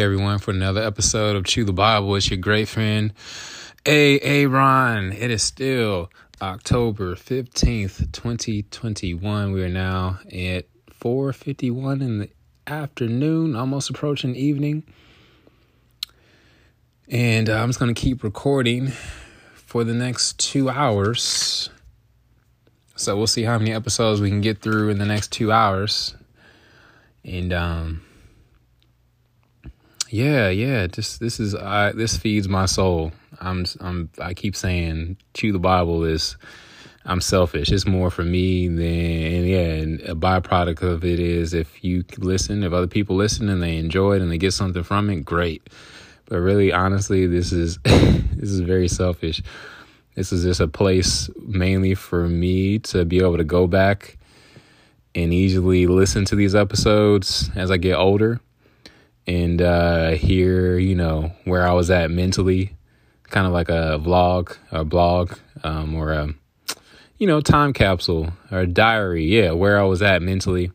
everyone, for another episode of Chew the Bible. It's your great friend, A. A. Ron. It is still October 15th, 2021. We are now at 4.51 in the afternoon, almost approaching evening. And uh, I'm just going to keep recording for the next two hours. So we'll see how many episodes we can get through in the next two hours. And, um, yeah, yeah. Just this is I this feeds my soul. I'm I'm I keep saying chew the Bible is I'm selfish. It's more for me than and yeah, and a byproduct of it is if you listen, if other people listen and they enjoy it and they get something from it, great. But really honestly, this is this is very selfish. This is just a place mainly for me to be able to go back and easily listen to these episodes as I get older and uh, hear, you know, where I was at mentally, kind of like a vlog, a blog, um, or a, you know, time capsule or diary. Yeah, where I was at mentally,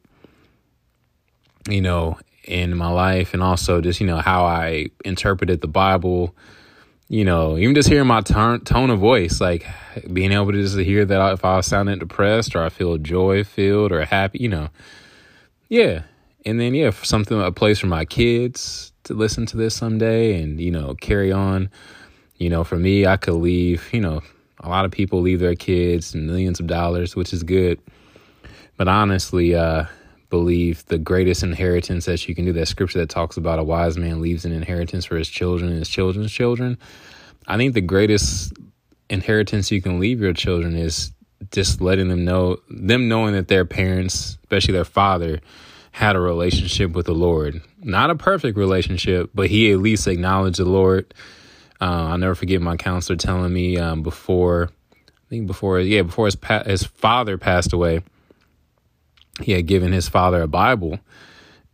you know, in my life, and also just, you know, how I interpreted the Bible. You know, even just hearing my tone, tone of voice, like being able to just hear that if I was sounding depressed or I feel joy filled or happy, you know, yeah, and then yeah, something a place for my kids to listen to this someday and you know carry on. You know, for me, I could leave. You know, a lot of people leave their kids millions of dollars, which is good. But honestly, uh, believe the greatest inheritance that you can do. That scripture that talks about a wise man leaves an inheritance for his children and his children's children. I think the greatest inheritance you can leave your children is just letting them know, them knowing that their parents, especially their father, had a relationship with the Lord. Not a perfect relationship, but he at least acknowledged the Lord. Uh, I'll never forget my counselor telling me um, before, I think before, yeah, before his pa- his father passed away, he had given his father a Bible,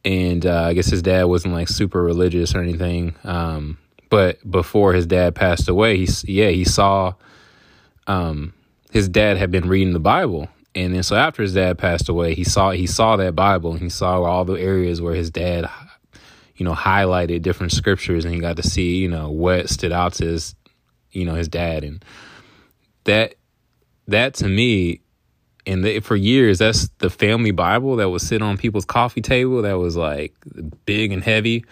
and uh, I guess his dad wasn't like super religious or anything. Um, but before his dad passed away, he yeah he saw, um, his dad had been reading the Bible, and then so after his dad passed away, he saw he saw that Bible and he saw all the areas where his dad, you know, highlighted different scriptures, and he got to see you know what stood out to his, you know, his dad, and that that to me, and for years that's the family Bible that would sit on people's coffee table that was like big and heavy.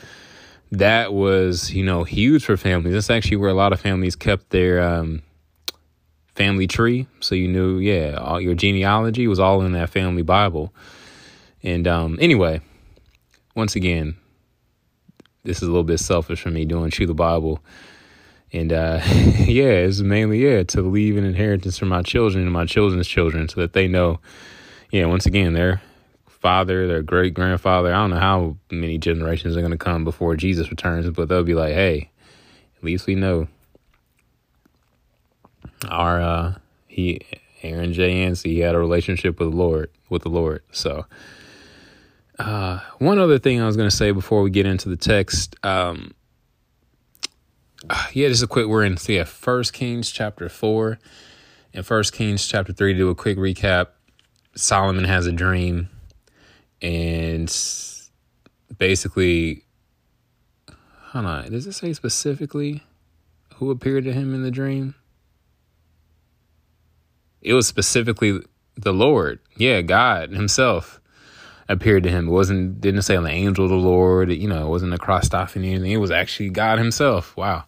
That was you know huge for families. That's actually where a lot of families kept their um, family tree. So you knew, yeah, all your genealogy was all in that family Bible. And um, anyway, once again, this is a little bit selfish for me doing Chew the Bible. And uh, yeah, it's mainly, yeah, to leave an inheritance for my children and my children's children so that they know, yeah, once again, their father, their great grandfather, I don't know how many generations are going to come before Jesus returns, but they'll be like, hey, at least we know our uh he Aaron J. He had a relationship with the Lord with the Lord. So uh one other thing I was gonna say before we get into the text, um yeah, just a quick we're in so yeah, first Kings chapter four and first Kings chapter three to do a quick recap. Solomon has a dream and basically hold on, does it say specifically who appeared to him in the dream? It was specifically the Lord. Yeah, God Himself appeared to him. It wasn't didn't say the angel of the Lord. You know, it wasn't a Christophany or anything. It was actually God Himself. Wow.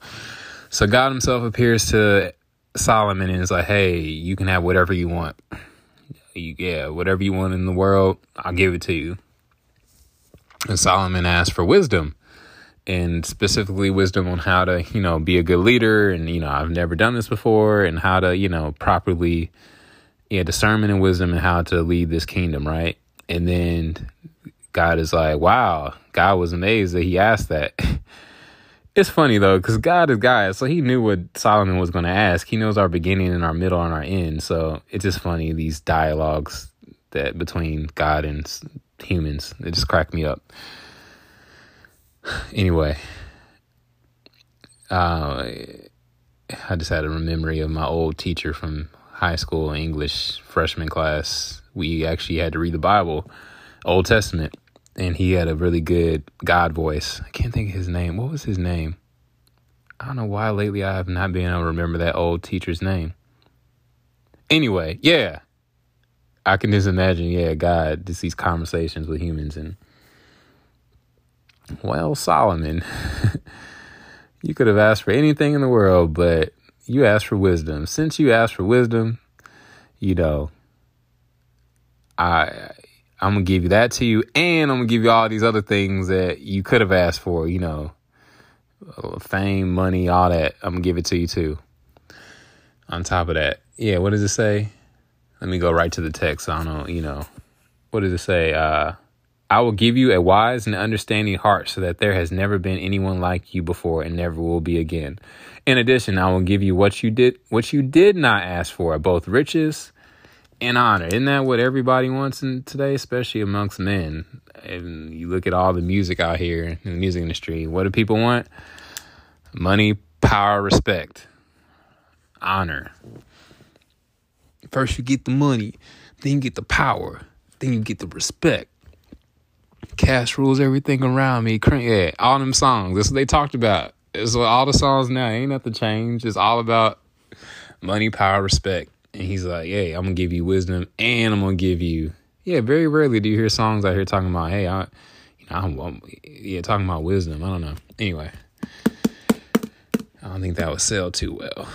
So God Himself appears to Solomon and is like, "Hey, you can have whatever you want. You, yeah, whatever you want in the world, I'll give it to you." And Solomon asked for wisdom and specifically wisdom on how to, you know, be a good leader. And, you know, I've never done this before and how to, you know, properly, yeah, discernment and wisdom and how to lead this kingdom, right? And then God is like, wow, God was amazed that he asked that. it's funny though, because God is God. So he knew what Solomon was going to ask. He knows our beginning and our middle and our end. So it's just funny, these dialogues that between God and humans, it just cracked me up anyway, uh, I just had a memory of my old teacher from high school English freshman class. We actually had to read the Bible, Old Testament, and he had a really good God voice. I can't think of his name. What was his name? I don't know why lately I have not been able to remember that old teacher's name. Anyway, yeah. I can just imagine, yeah, God, just these conversations with humans and well, Solomon, you could have asked for anything in the world, but you asked for wisdom. Since you asked for wisdom, you know, I I'm gonna give you that to you, and I'm gonna give you all these other things that you could have asked for. You know, fame, money, all that. I'm gonna give it to you too. On top of that, yeah. What does it say? Let me go right to the text. I don't know. You know, what does it say? Uh, I will give you a wise and understanding heart so that there has never been anyone like you before and never will be again. In addition, I will give you what you did what you did not ask for, both riches and honor. Isn't that what everybody wants in today, especially amongst men? And you look at all the music out here in the music industry. What do people want? Money, power, respect, honor. First you get the money, then you get the power, then you get the respect Cash rules everything around me. Yeah, all them songs. That's what they talked about. It's all the songs now. Ain't nothing changed. It's all about money, power, respect. And he's like, "Hey, I'm gonna give you wisdom, and I'm gonna give you." Yeah, very rarely do you hear songs out here talking about, "Hey, I, you know, I'm, I'm yeah, talking about wisdom." I don't know. Anyway, I don't think that would sell too well.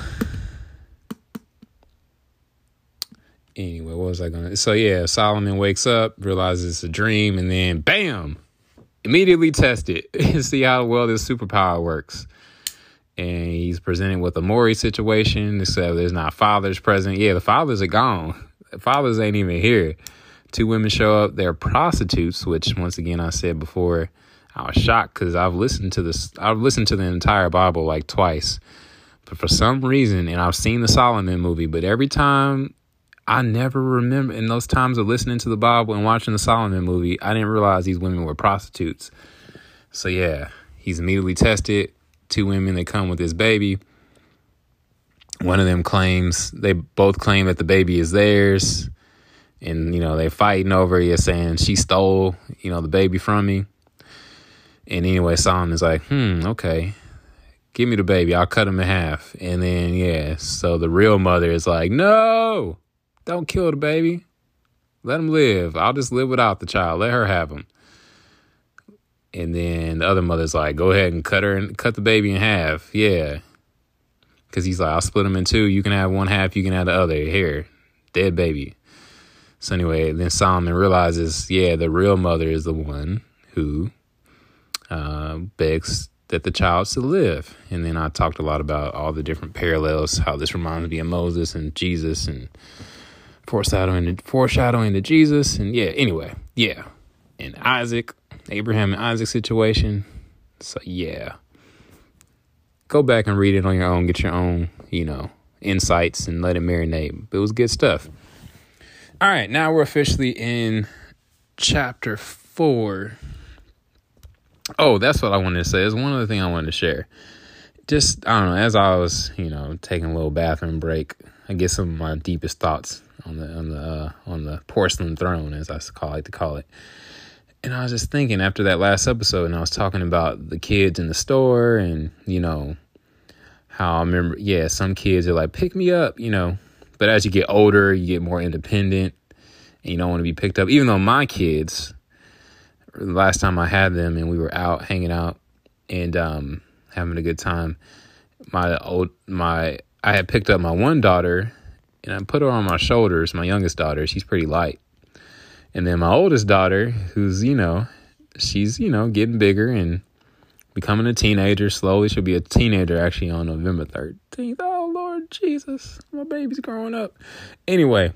Anyway, what was I gonna? So yeah, Solomon wakes up, realizes it's a dream, and then bam, immediately test it and see how well this superpower works. And he's presented with a Maury situation, except there's not fathers present. Yeah, the fathers are gone. The fathers ain't even here. Two women show up. They're prostitutes, which once again I said before, I was shocked because I've listened to this. I've listened to the entire Bible like twice, but for some reason, and I've seen the Solomon movie, but every time I never remember in those times of listening to the Bible and watching the Solomon movie, I didn't realize these women were prostitutes. So yeah, he's immediately tested. Two women that come with his baby. One of them claims they both claim that the baby is theirs. And, you know, they're fighting over it, saying she stole, you know, the baby from me. And anyway, Solomon's like, hmm, okay. Give me the baby. I'll cut him in half. And then, yeah, so the real mother is like, no, don't kill the baby. Let him live. I'll just live without the child. Let her have him. And then the other mother's like, go ahead and cut her and cut the baby in half. Yeah. Cause he's like, I'll split him in two. You can have one half, you can have the other. Here, dead baby. So anyway, then Solomon realizes, yeah, the real mother is the one who uh, begs that the child should live. And then I talked a lot about all the different parallels, how this reminds me of Moses and Jesus and foreshadowing foreshadowing to Jesus, and yeah. Anyway, yeah, and Isaac, Abraham and Isaac situation. So yeah, go back and read it on your own. Get your own, you know, insights and let it marinate. It was good stuff. All right, now we're officially in chapter four. Oh, that's what I wanted to say. There's one other thing I wanted to share. Just I don't know. As I was, you know, taking a little bathroom break, I get some of my deepest thoughts on the on the uh, on the porcelain throne, as I like to call it. And I was just thinking after that last episode, and I was talking about the kids in the store, and you know how I remember, yeah, some kids are like, "Pick me up," you know. But as you get older, you get more independent, and you don't want to be picked up. Even though my kids, last time I had them, and we were out hanging out and um, having a good time, my old my I had picked up my one daughter and I put her on my shoulders, my youngest daughter. She's pretty light. And then my oldest daughter, who's, you know, she's, you know, getting bigger and becoming a teenager slowly. She'll be a teenager actually on November 13th. Oh, Lord Jesus, my baby's growing up. Anyway,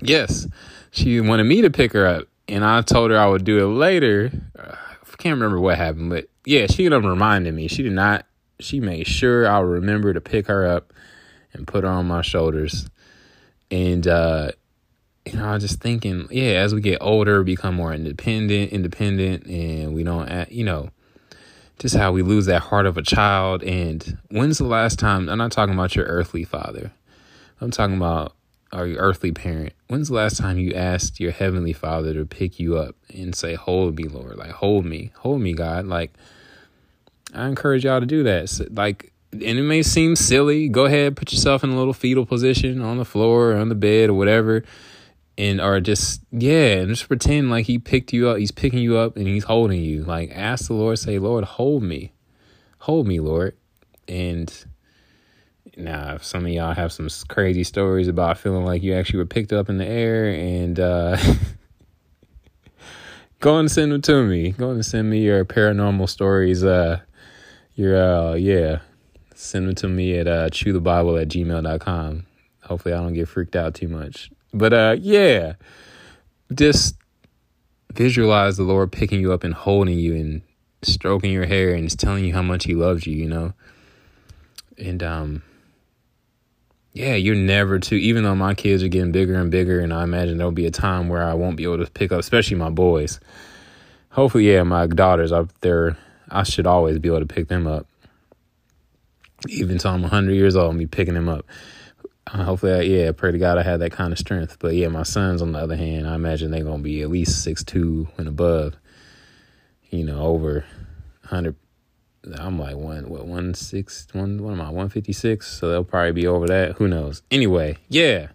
yes, she wanted me to pick her up. And I told her I would do it later. Uh, I can't remember what happened, but yeah, she up reminding me. She did not, she made sure I'll remember to pick her up and put her on my shoulders. And uh, you know, I was just thinking, yeah, as we get older, become more independent, independent, and we don't, act, you know, just how we lose that heart of a child. And when's the last time? I'm not talking about your earthly father. I'm talking about our earthly parent. when's the last time you asked your heavenly Father to pick you up and say, "Hold me, Lord, like hold me, hold me, God." Like I encourage y'all to do that. So, like, and it may seem silly. Go ahead, put yourself in a little fetal position on the floor or on the bed or whatever, and or just yeah, and just pretend like he picked you up. He's picking you up and he's holding you. Like ask the Lord, say, "Lord, hold me, hold me, Lord," and now, if some of y'all have some crazy stories about feeling like you actually were picked up in the air and uh, go and send them to me. Go and send me your paranormal stories. Uh, your, uh, yeah, send them to me at uh, chewthebible at gmail.com. Hopefully, I don't get freaked out too much. But uh, yeah, just visualize the Lord picking you up and holding you and stroking your hair and just telling you how much He loves you, you know? And, um, yeah, you're never too, even though my kids are getting bigger and bigger, and I imagine there'll be a time where I won't be able to pick up, especially my boys. Hopefully, yeah, my daughters, up there, I should always be able to pick them up. Even until I'm 100 years old, I'll be picking them up. Uh, hopefully, I, yeah, pray to God I have that kind of strength. But yeah, my sons, on the other hand, I imagine they're to be at least six two and above, you know, over 100 I'm like one what one six one what am I one fifty six? So they'll probably be over that. Who knows? Anyway, yeah.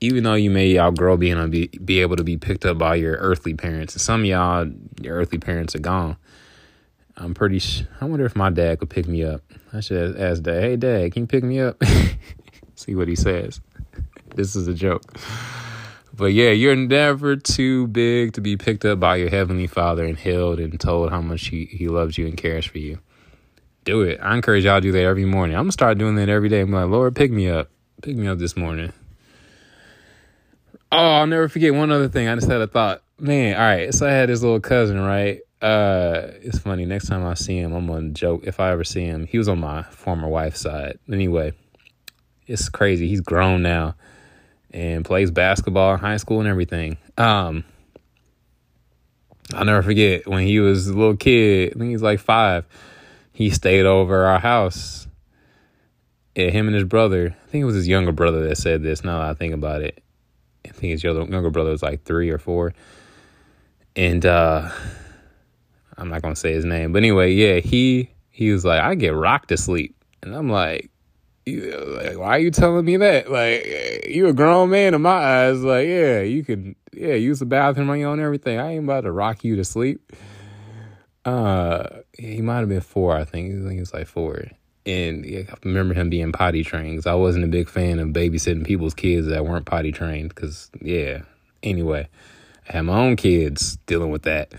Even though you may outgrow being be, be able to be picked up by your earthly parents, and some of y'all your earthly parents are gone. I'm pretty. Sh- I wonder if my dad could pick me up. I should ask dad. Hey, dad, can you pick me up? See what he says. this is a joke. But yeah, you're never too big to be picked up by your heavenly Father and held and told how much he, he loves you and cares for you. Do it. I encourage y'all to do that every morning. I'm gonna start doing that every day. I'm like, Lord, pick me up. Pick me up this morning. Oh, I'll never forget one other thing. I just had a thought. Man, all right. So I had this little cousin, right? Uh, it's funny. Next time I see him, I'm gonna joke. If I ever see him, he was on my former wife's side. Anyway, it's crazy. He's grown now and plays basketball in high school and everything. Um, I'll never forget when he was a little kid. I think he was like five. He stayed over our house. Yeah, him and his brother. I think it was his younger brother that said this. Now that I think about it, I think his younger brother was like three or four. And uh, I'm not gonna say his name, but anyway, yeah, he he was like, I get rocked to sleep, and I'm like, like, why are you telling me that? Like, you a grown man in my eyes. Like, yeah, you can, yeah, use the bathroom on your own everything. I ain't about to rock you to sleep. Uh, he might have been four, I think. I think he was like four. And yeah, I remember him being potty trained because I wasn't a big fan of babysitting people's kids that weren't potty trained. Because, yeah, anyway, I had my own kids dealing with that.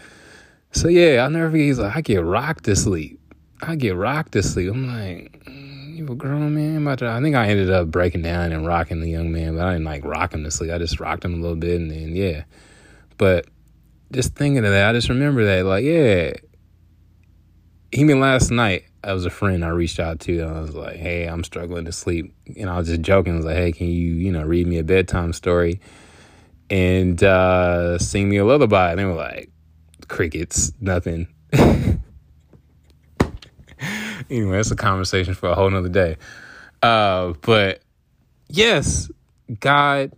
So, yeah, I'll never forget. He's like, I get rocked to sleep. I get rocked to sleep. I'm like, you a grown man. But I think I ended up breaking down and rocking the young man, but I didn't like rock him to sleep. I just rocked him a little bit and then yeah. But just thinking of that, I just remember that, like, yeah. Even last night, I was a friend I reached out to. And I was like, hey, I'm struggling to sleep. And I was just joking. I was like, hey, can you, you know, read me a bedtime story and uh, sing me a lullaby? And they were like, crickets, nothing. anyway, that's a conversation for a whole nother day. Uh, but yes, God,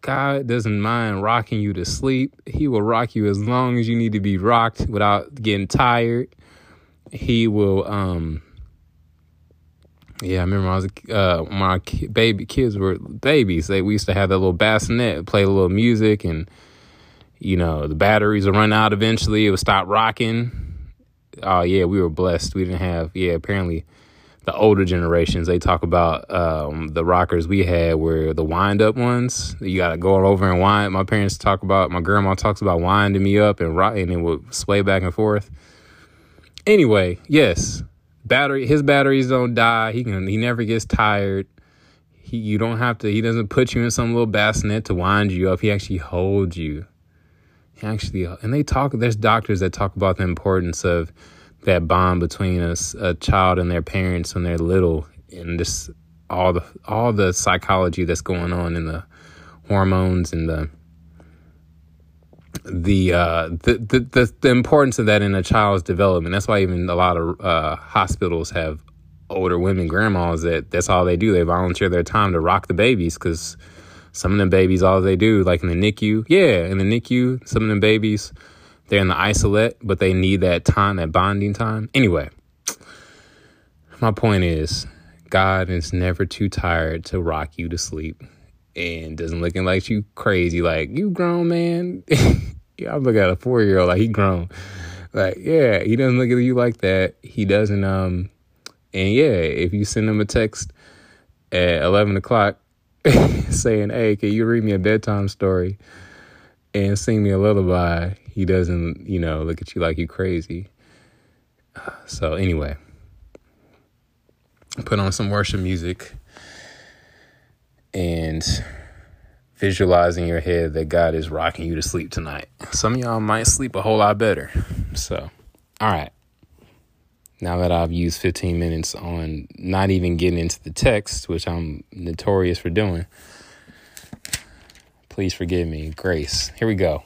God doesn't mind rocking you to sleep. He will rock you as long as you need to be rocked without getting tired. He will, um, yeah, I remember I was uh, my baby kids were babies. They we used to have that little bassinet, play a little music, and you know the batteries would run out eventually. It would stop rocking oh yeah, we were blessed. We didn't have yeah. Apparently, the older generations they talk about um, the rockers we had were the wind up ones. You got to go over and wind. My parents talk about my grandma talks about winding me up and rock, and it would sway back and forth. Anyway, yes, battery. His batteries don't die. He can. He never gets tired. He, you don't have to. He doesn't put you in some little bassinet to wind you up. He actually holds you actually and they talk there's doctors that talk about the importance of that bond between a, a child and their parents when they're little and just all the all the psychology that's going on in the hormones and the the, uh, the, the the the importance of that in a child's development. That's why even a lot of uh, hospitals have older women grandmas that that's all they do. They volunteer their time to rock the babies because Some of them babies, all they do, like in the NICU, yeah, in the NICU, some of them babies, they're in the isolette, but they need that time, that bonding time. Anyway, my point is, God is never too tired to rock you to sleep and doesn't looking like you crazy. Like, you grown, man. yeah, I'm looking at a four year old, like, he grown. Like, yeah, he doesn't look at you like that. He doesn't, um, and yeah, if you send him a text at 11 o'clock saying, hey, can you read me a bedtime story and sing me a lullaby? He doesn't, you know, look at you like you crazy. Uh, so, anyway, put on some worship music and visualize in your head that God is rocking you to sleep tonight. Some of y'all might sleep a whole lot better. So, all right. Now that I've used 15 minutes on not even getting into the text, which I'm notorious for doing, please forgive me. Grace. Here we go.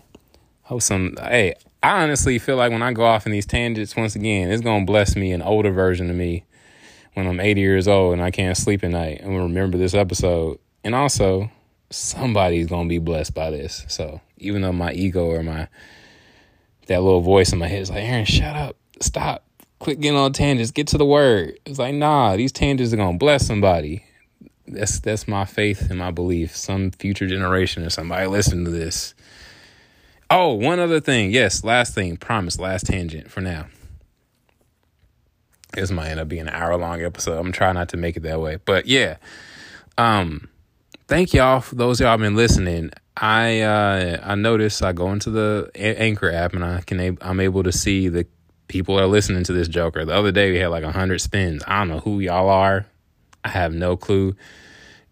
Hope some, hey, I honestly feel like when I go off in these tangents, once again, it's going to bless me, an older version of me, when I'm 80 years old and I can't sleep at night. I'm remember this episode. And also, somebody's going to be blessed by this. So even though my ego or my, that little voice in my head is like, Aaron, shut up, stop, quit getting on tangents, get to the word. It's like, nah, these tangents are to bless somebody. That's, that's my faith and my belief. Some future generation or somebody listen to this. Oh, one other thing. Yes, last thing. Promise, last tangent for now. This might end up being an hour long episode. I'm trying not to make it that way. But yeah. Um, thank y'all for those y'all been listening. I uh, I noticed I go into the Anchor app and I can I'm able to see the people are listening to this Joker. The other day we had like hundred spins. I don't know who y'all are. I have no clue.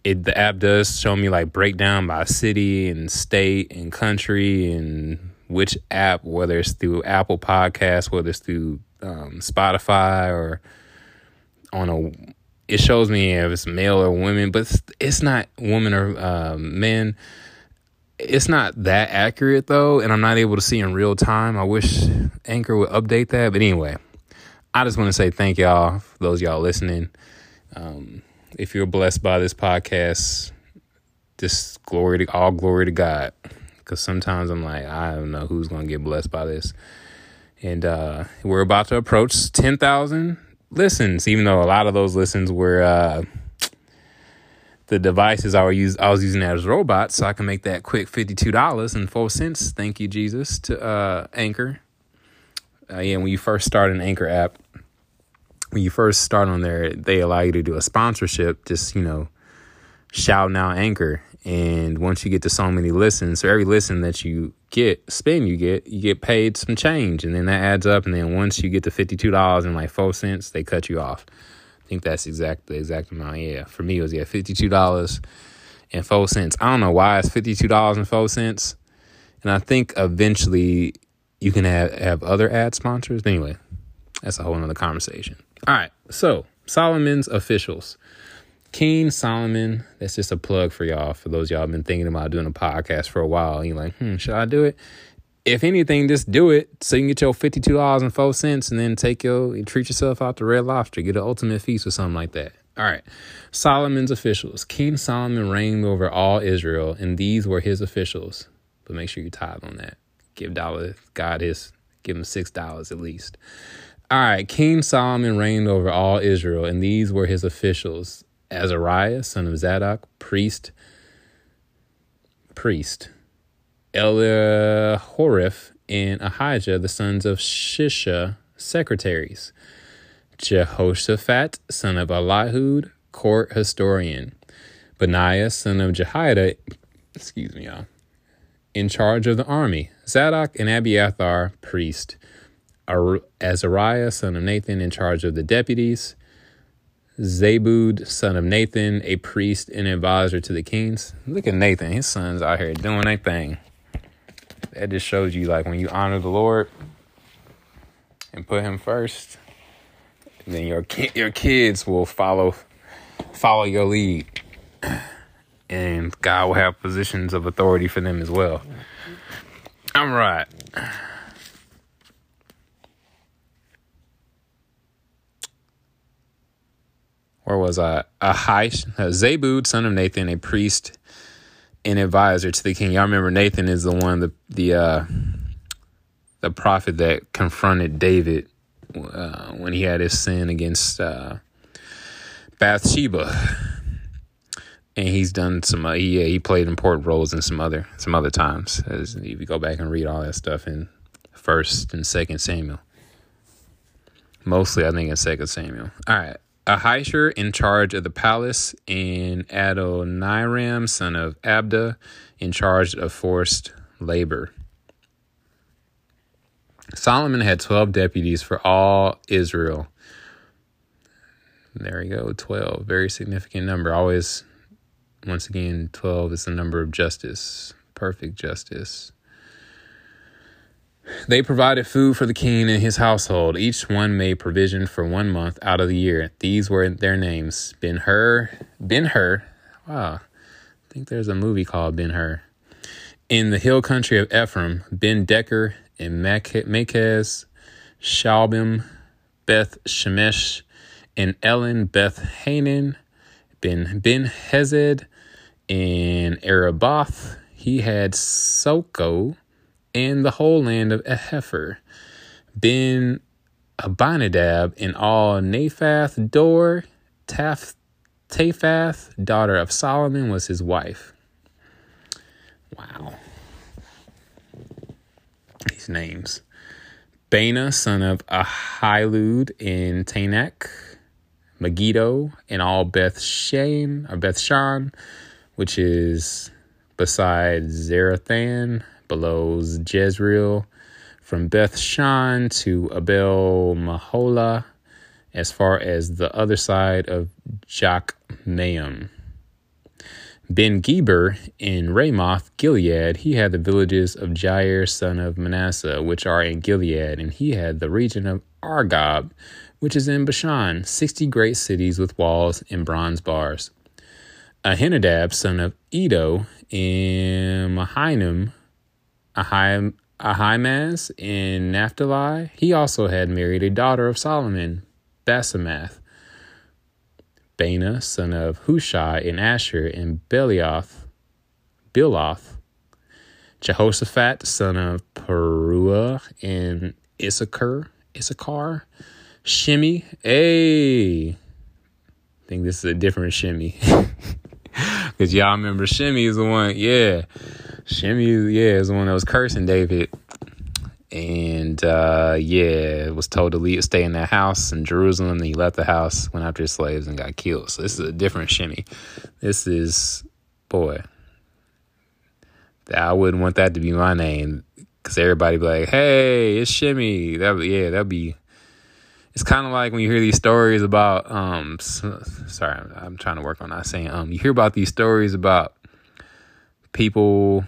It the app does show me like breakdown by city and state and country and which app, whether it's through Apple Podcasts, whether it's through um, Spotify or on a it shows me if it's male or women, but it's, it's not women or uh, men. It's not that accurate though, and I'm not able to see in real time. I wish Anchor would update that. But anyway, I just want to say thank y'all, those y'all listening. Um, if you're blessed by this podcast, just glory to all glory to God. Because sometimes I'm like, I don't know who's to get blessed by this. And uh, we're about to approach 10,000 listens, even though a lot of those listens were uh, the devices I, use, I was using as robots, so I can make that quick $52 and four cents. Thank you, Jesus, to uh, Anchor. Uh, yeah, when you first start an Anchor app, when you first start on there, they allow you to do a sponsorship, just, you know, shout now Anchor. And once you get to so many listens, so every listen that you get, spin you get, you get paid some change. And then that adds up. And then once you get to $52 and like four cents, they cut you off. Think that's exact the exact amount. Yeah. For me, it was, yeah, $52 and four cents. I don't know why it's $52 and four cents. And I think eventually you can have, have other ad sponsors. Anyway, that's a whole nother conversation. All right. So, Solomon's officials. King Solomon, that's just a plug for y'all. For those y'all been thinking about doing a podcast for a while, you're like, hmm, should I do it? If anything, just do it so you can get your fifty-two dollars and four cents, and then take your treat yourself out to Red Lobster, get an ultimate feast or something like that. All right, Solomon's officials. King Solomon reigned over all Israel, and these were his officials. But make sure you tithe on that. Give dollar God his, give him six dollars at least. All right, King Solomon reigned over all Israel, and these were his officials Azariah, son of Zadok, priest, priest, Elihoreph, and Ahijah, the sons of Shisha, secretaries, Jehoshaphat, son of Elihud, court historian, Benaiah, son of Jehoiada, excuse me, y'all, in charge of the army, Zadok and Abiathar, priest, Azariah, son of Nathan, in charge of the deputies, Zabud, son of Nathan, a priest and advisor to the kings. Look at Nathan, his son's out here doing their thing. That just shows you, like, when you honor the Lord and put Him first, then your ki- your kids will follow follow your lead, and God will have positions of authority for them as well. I'm right. where was I? Ahish, uh, Zabud, son of Nathan, a priest an advisor to the king. Y'all remember Nathan is the one the the uh, the prophet that confronted David uh, when he had his sin against uh, Bathsheba, and he's done some. Uh, he he played important roles in some other some other times. As if you go back and read all that stuff in First and Second Samuel, mostly I think in Second Samuel. All right. Ahishar in charge of the palace, and Adoniram, son of Abda, in charge of forced labor. Solomon had 12 deputies for all Israel. There we go, 12. Very significant number. Always, once again, 12 is the number of justice, perfect justice. They provided food for the king and his household. Each one made provision for one month out of the year. These were their names: Ben Hur, Ben Hur. Wow, I think there's a movie called Ben Hur. In the hill country of Ephraim, Ben Deker and Makaz, Shaalbim, Beth Shemesh, and Elon Beth Hanan, Ben Ben Hesed, and Arubboth. He had Socoh and the whole land of Ehefer. Ben Abinadab and all Naphath Dor, Taph, Taphath, daughter of Solomon, was his wife. Wow. These names. Baana, son of Ahilud in Taanach, Megiddo, and all Beth Shan or Beth Shan, which is beside Zarethan, below Jezreel, from Beth Shan to Abel Meholah, as far as the other side of Jokmeam. Ben Geber in Ramoth, Gilead, he had the villages of Jair, son of Manasseh, which are in Gilead, and he had the region of Argob, which is in Bashan, sixty great cities with walls and bronze bars. Ahinadab, son of Iddo, in Mahanaim, Ahim, Ahimaaz in Naphtali, he also had married a daughter of Solomon, Basemath. Baana, son of Hushai in Asher, and Belioth, Biloth. Jehoshaphat, son of Paruah in Issachar, Issachar. Shimei, hey, I think this is a different Shimei. Because y'all remember Shimmy is the one, yeah. Shimmy, yeah, is the one that was cursing David. And uh, yeah, was told to leave, stay in that house in Jerusalem. And he left the house, went after his slaves, and got killed. So this is a different Shimmy. This is, boy, I wouldn't want that to be my name because everybody be like, "Hey, it's Shimmy." That yeah, that'd be. It's kind of like when you hear these stories about um. Sorry, I'm, I'm trying to work on not saying um. You hear about these stories about people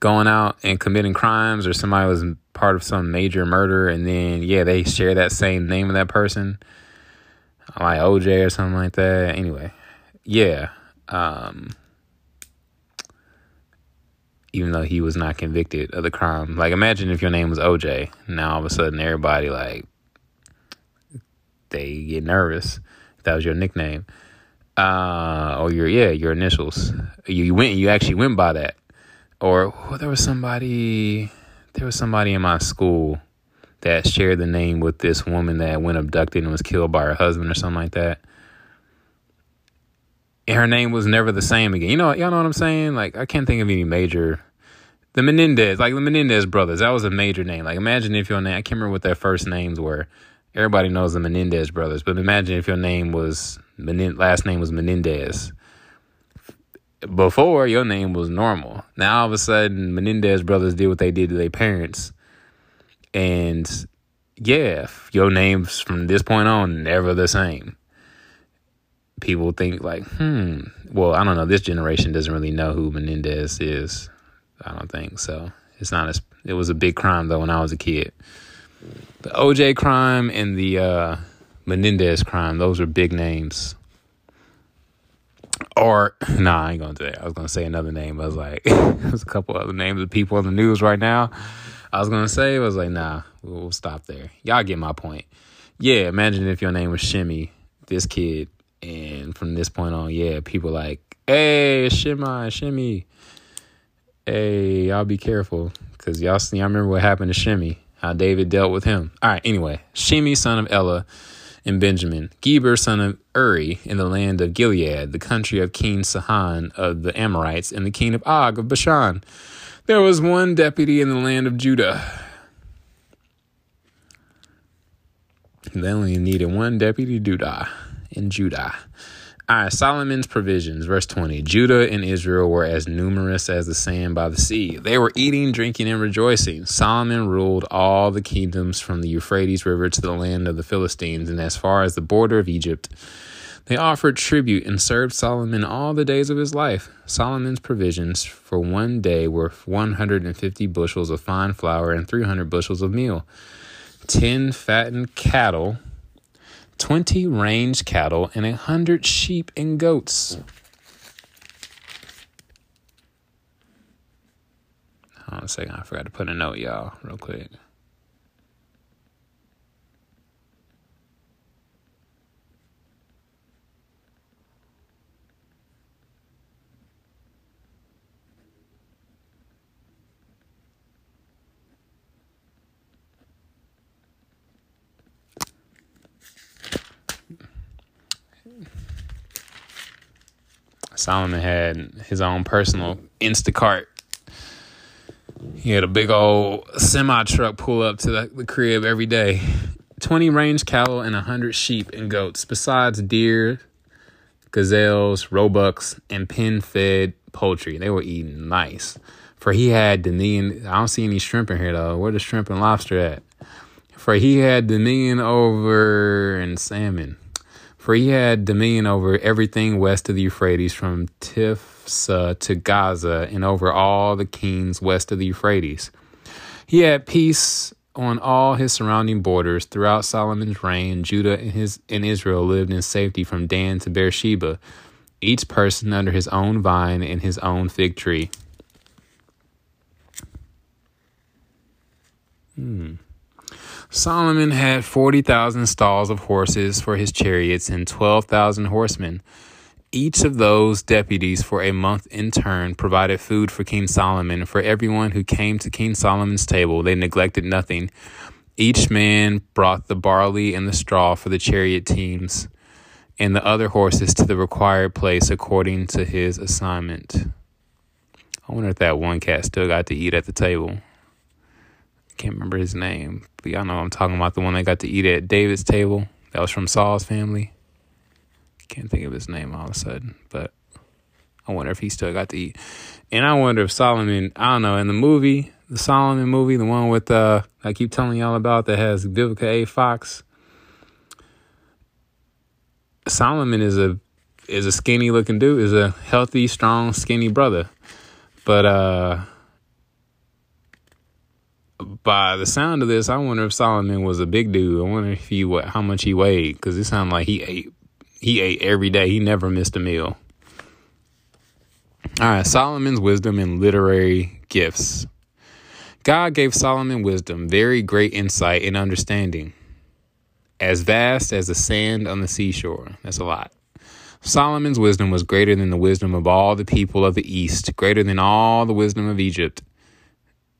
going out and committing crimes or somebody was part of some major murder and then yeah they share that same name of that person like oj or something like that anyway yeah um even though he was not convicted of the crime like imagine if your name was oj now all of a sudden everybody like they get nervous if that was your nickname uh, or your yeah your initials. You, you went you actually went by that, or there was somebody there was somebody in my school that shared the name with this woman that went abducted and was killed by her husband or something like that. Her name was never the same again. You know, y'all know what I'm saying? Like, I can't think of any major. The Menendez, like the Menendez brothers, that was a major name. Like, imagine if your name, I can't remember what their first names were. Everybody knows the Menendez brothers, but imagine if your name was Menin- last name was Menendez. Before your name was normal. Now all of a sudden Menendez brothers did what they did to their parents. And yeah, your names from this point on never the same. People think like, hmm. Well, I don't know. This generation doesn't really know who Menendez is. I don't think so. It's not as. It was a big crime though when I was a kid. The OJ crime and the uh, Menendez crime. Those are big names. Or nah, I ain't gonna do that. I was gonna say another name. I was like, there's a couple other names of people on the news right now. I was gonna say, I was like, nah, we'll, we'll stop there. Y'all get my point. Yeah, imagine if your name was Shimmy, this kid, and from this point on, yeah, people like Hey, Shimmy, Shimmy. Hey, y'all be careful. Because y'all, y'all remember what happened to Shimmy, how David dealt with him. All right, anyway. Shimmy, son of Ela, and Benjamin. Geber, son of Uri, in the land of Gilead, the country of King Sihon of the Amorites, and the king of Og of Bashan. There was one deputy in the land of Judah. They only needed one deputy Judah in Judah. All right, Solomon's provisions, verse 20. Judah and Israel were as numerous as the sand by the sea. They were eating, drinking, and rejoicing. Solomon ruled all the kingdoms from the Euphrates River to the land of the Philistines and as far as the border of Egypt. They offered tribute and served Solomon all the days of his life. Solomon's provisions for one day were 150 bushels of fine flour and 300 bushels of meal, 10 fattened cattle 20 range cattle, and a 100 sheep and goats. Hold on a second, I forgot to put a note, y'all, real quick. Solomon had his own personal Instacart. He had a big old semi truck pull up to the, the crib every day. 20 range cattle and 100 sheep and goats, besides deer, gazelles, roebucks, and pen fed poultry. They were eating nice. For he had dominion. I don't see any shrimp in here though. Where the shrimp and lobster at? For he had dominion over and salmon for he had dominion over everything west of the Euphrates, from Tiphsah to Gaza, and over all the kings west of the Euphrates. He had peace on all his surrounding borders throughout Solomon's reign. Judah and his and Israel lived in safety from Dan to Beersheba, each person under his own vine and his own fig tree. Hmm. Solomon had 40,000 stalls of horses for his chariots and 12,000 horsemen. Each of those deputies for a month in turn provided food for King Solomon. For everyone who came to King Solomon's table, they neglected nothing. Each man brought the barley and the straw for the chariot teams and the other horses to the required place according to his assignment. I wonder if that one cat still got to eat at the table can't remember his name, but y'all know I'm talking about the one that got to eat at David's table. That was from Saul's family. Can't think of his name all of a sudden, but I wonder if he still got to eat. And I wonder if Solomon, I don't know, in the movie, the Solomon movie, the one with uh I keep telling y'all about that has Vivica A. Fox. Solomon is a is a skinny looking dude, is a healthy, strong, skinny brother. But uh by the sound of this, I wonder if Solomon was a big dude. I wonder if he what how much he weighed because it sounded like he ate he ate every day. He never missed a meal. All right, Solomon's wisdom and literary gifts. God gave Solomon wisdom, very great insight and understanding, as vast as the sand on the seashore. That's a lot. Solomon's wisdom was greater than the wisdom of all the people of the East, greater than all the wisdom of Egypt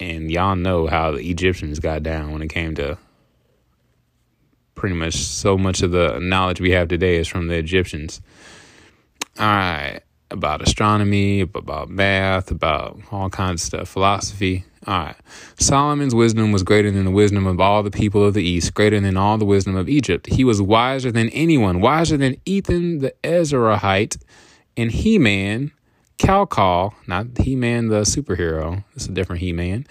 and y'all know how the Egyptians got down when it came to pretty much so much of the knowledge we have today is from the Egyptians. All right, about astronomy, about math, about all kinds of stuff, philosophy. All right. Solomon's wisdom was greater than the wisdom of all the people of the East, greater than all the wisdom of Egypt. He was wiser than anyone, wiser than Ethan the Ezrahite and He Man Calcol, not He Man the superhero, it's a different He Man.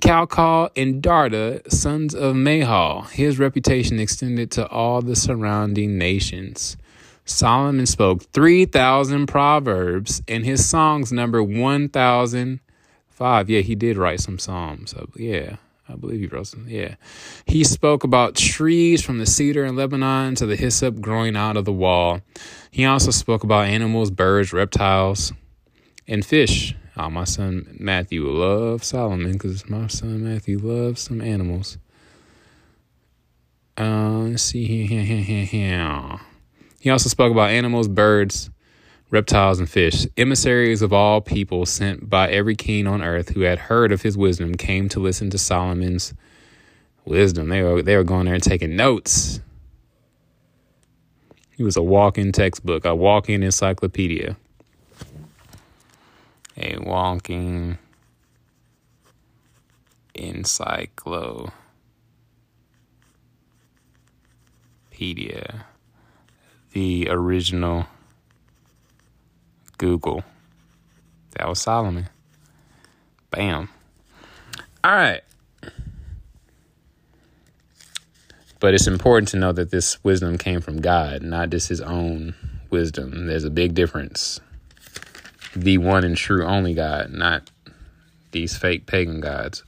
Calcol and Darda, sons of Mahol. His reputation extended to all the surrounding nations. Solomon spoke 3,000 proverbs, and his songs number 1,005. Yeah, he did write some psalms. So, yeah. I believe he wrote some. Yeah. He spoke about trees from the cedar in Lebanon to the hyssop growing out of the wall. He also spoke about animals, birds, reptiles, and fish. Oh, my son Matthew loves Solomon because my son Matthew loves some animals. Uh, let's see here. He also spoke about animals, birds, reptiles and fish. Emissaries of all people sent by every king on earth who had heard of his wisdom came to listen to Solomon's wisdom. They were they were going there and taking notes. He was a walking textbook, a walking encyclopedia. A walking encyclopedia. The original Google. That was Solomon. Bam. All right. But it's important to know that this wisdom came from God, not just his own wisdom. There's a big difference. The one and true only God, not these fake pagan gods.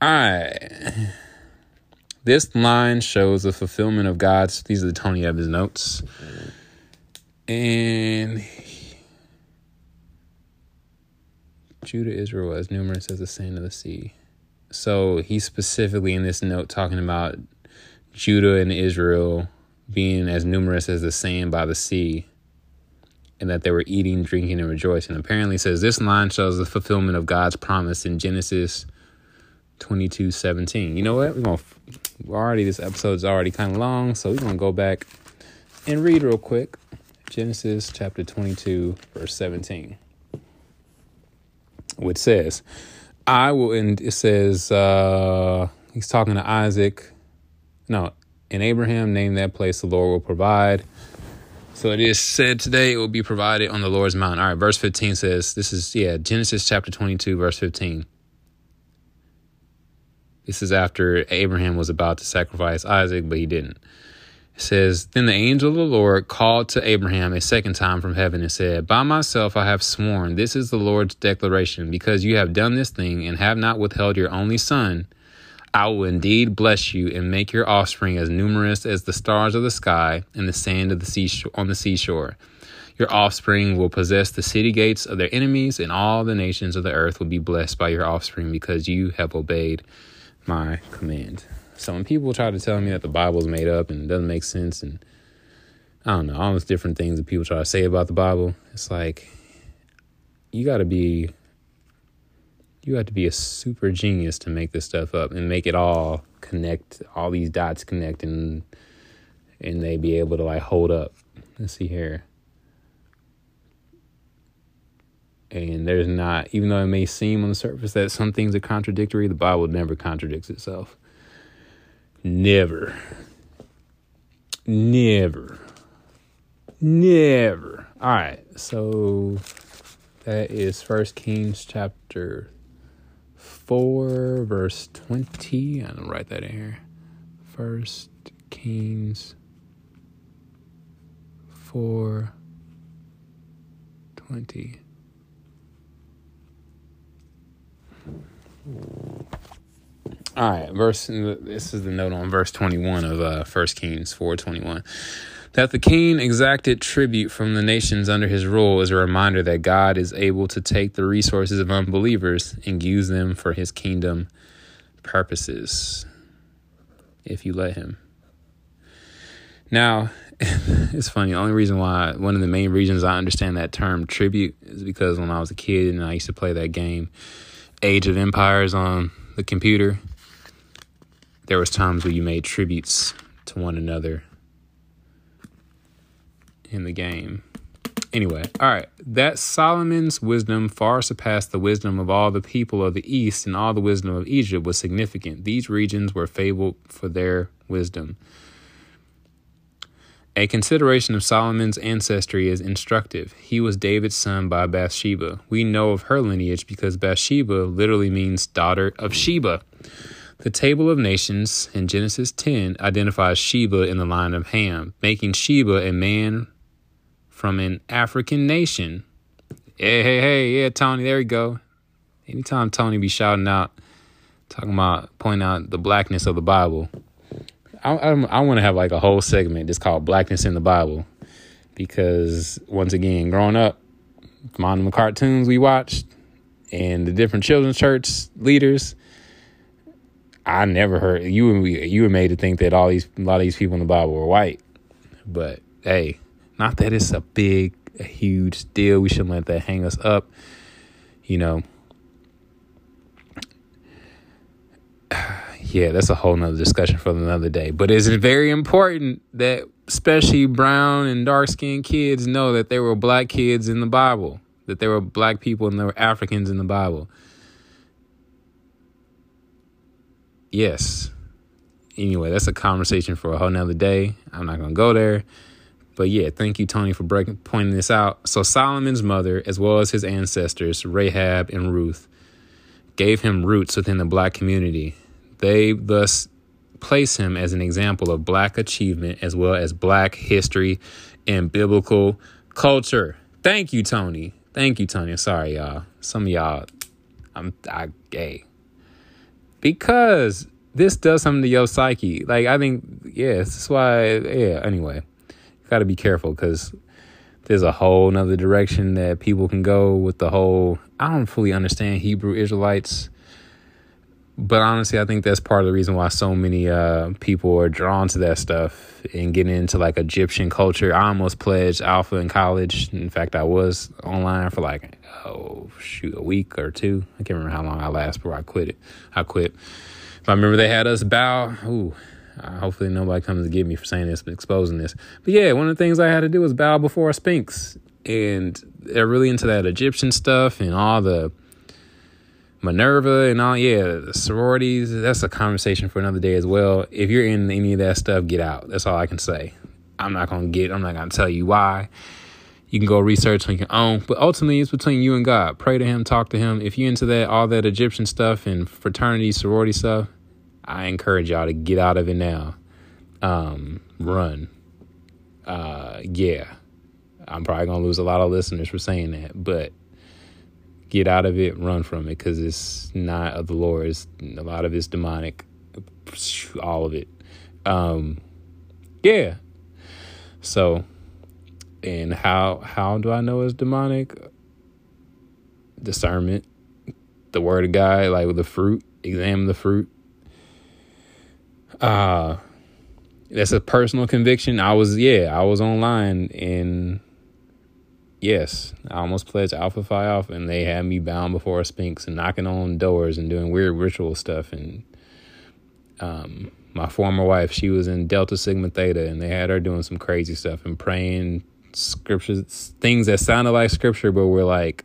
All right. This line shows the fulfillment of God's. These are the Tony Evans notes. And Judah, Israel, as numerous as the sand of the sea. So he's specifically in this note talking about Judah and Israel being as numerous as the sand by the sea, and that they were eating, drinking, and rejoicing. Apparently, says this line shows the fulfillment of God's promise in Genesis twenty two seventeen. You know what? We're gonna we're already this episode's already kind of long, so we're gonna go back and read real quick. Genesis chapter twenty two, verse seventeen, which says, "I will." And it says uh, he's talking to Isaac no, in Abraham, name that place the Lord will provide. So it is said today it will be provided on the Lord's mountain. All right, verse 15 says, this is, yeah, Genesis chapter 22, verse 15. This is after Abraham was about to sacrifice Isaac, but he didn't. It says, Then the angel of the Lord called to Abraham a second time from heaven and said, By myself I have sworn, this is the Lord's declaration, because you have done this thing and have not withheld your only son I will indeed bless you and make your offspring as numerous as the stars of the sky and the sand of the seashore on the seashore. Your offspring will possess the city gates of their enemies, and all the nations of the earth will be blessed by your offspring because you have obeyed my command. So when people try to tell me that the Bible is made up and it doesn't make sense, and I don't know, all those different things that people try to say about the Bible, it's like you got to be you have to be a super genius to make this stuff up and make it all connect, all these dots connect, and and they be able to like hold up. Let's see here. And there's not, even though it may seem on the surface that some things are contradictory, the Bible never contradicts itself. Never. Never. Never. All right. So that is First Kings chapter 4, verse 20. I'm going to write that in here. First Kings 4, 20. All right, verse. This is the note on verse twenty-one of uh, First Kings four twenty-one that the king exacted tribute from the nations under his rule is a reminder that God is able to take the resources of unbelievers and use them for his kingdom purposes if you let him. Now, it's funny. The only reason why, one of the main reasons I understand that term tribute is because when I was a kid and I used to play that game, Age of Empires on the computer, there was times where you made tributes to one another in the game. Anyway, all right. That Solomon's wisdom far surpassed the wisdom of all the people of the East, and all the wisdom of Egypt was significant. These regions were fabled for their wisdom. A consideration of Solomon's ancestry is instructive. He was David's son by Bathsheba. We know of her lineage because Bathsheba literally means daughter of Sheba. The Table of Nations in Genesis 10 identifies Sheba in the line of Ham, making Sheba a man from an African nation. Hey, hey, hey, yeah, Tony, there you go. Anytime Tony be shouting out, talking about, pointing out the blackness of the Bible, I, I, want to have like a whole segment just called Blackness in the Bible. Because once again, growing up, on the cartoons we watched and the different children's church leaders, I never heard you were you were made to think that all these a lot of these people in the Bible were white. But hey, not that it's a big a huge deal. We shouldn't let that hang us up. You know, yeah, that's a whole nother discussion for another day. But it's very important that especially brown and dark skinned kids know that there were black kids in the Bible, that there were black people and there were Africans in the Bible. Yes. Anyway, that's a conversation for a whole nother day. I'm not gonna go there. But yeah, thank you, Tony, for breaking pointing this out. So Solomon's mother, as well as his ancestors, Rahab and Ruth, gave him roots within the black community. They thus place him as an example of black achievement as well as black history and biblical culture. Thank you, Tony. Thank you, Tony. Sorry, y'all. Some of y'all, I'm I gay because this does something to your psyche. Like I think, yeah, that's why. Yeah. Anyway, got to be careful because there's a whole nother direction that people can go with the whole. I don't fully understand Hebrew Israelites but honestly, I think that's part of the reason why so many uh, people are drawn to that stuff and getting into like Egyptian culture. I almost pledged Alpha in college. In fact, I was online for like oh shoot a week or two. I can't remember how long I last before I quit it. I quit. If I remember, they had us bow. Ooh, hopefully nobody comes to get me for saying this, but exposing this. But yeah, one of the things I had to do was bow before a Sphinx, and they're really into that Egyptian stuff and all the Minerva and all, yeah, sororities, that's a conversation for another day as well. If you're in any of that stuff, get out. That's all I can say. I'm not going to get, I'm not going to tell you why. You can go research on your own, but ultimately it's between you and God. Pray to Him, talk to Him. If you're into that, all that Egyptian stuff and fraternity, sorority stuff, I encourage y'all to get out of it now. Um, run. Uh, yeah. I'm probably going to lose a lot of listeners for saying that, but get out of it, run from it, because it's not of the Lord. It's, a lot of it's demonic, all of it. Um, yeah. So, and how how do I know it's demonic? Discernment, the word of God, like the fruit, examine the fruit. Uh that's a personal conviction. I was yeah, I was online and Yes, I almost pledged Alpha Phi Alpha, and they had me bound before a Sphinx and knocking on doors and doing weird ritual stuff. And um, my former wife, she was in Delta Sigma Theta, and they had her doing some crazy stuff and praying scriptures, things that sounded like scripture, but were like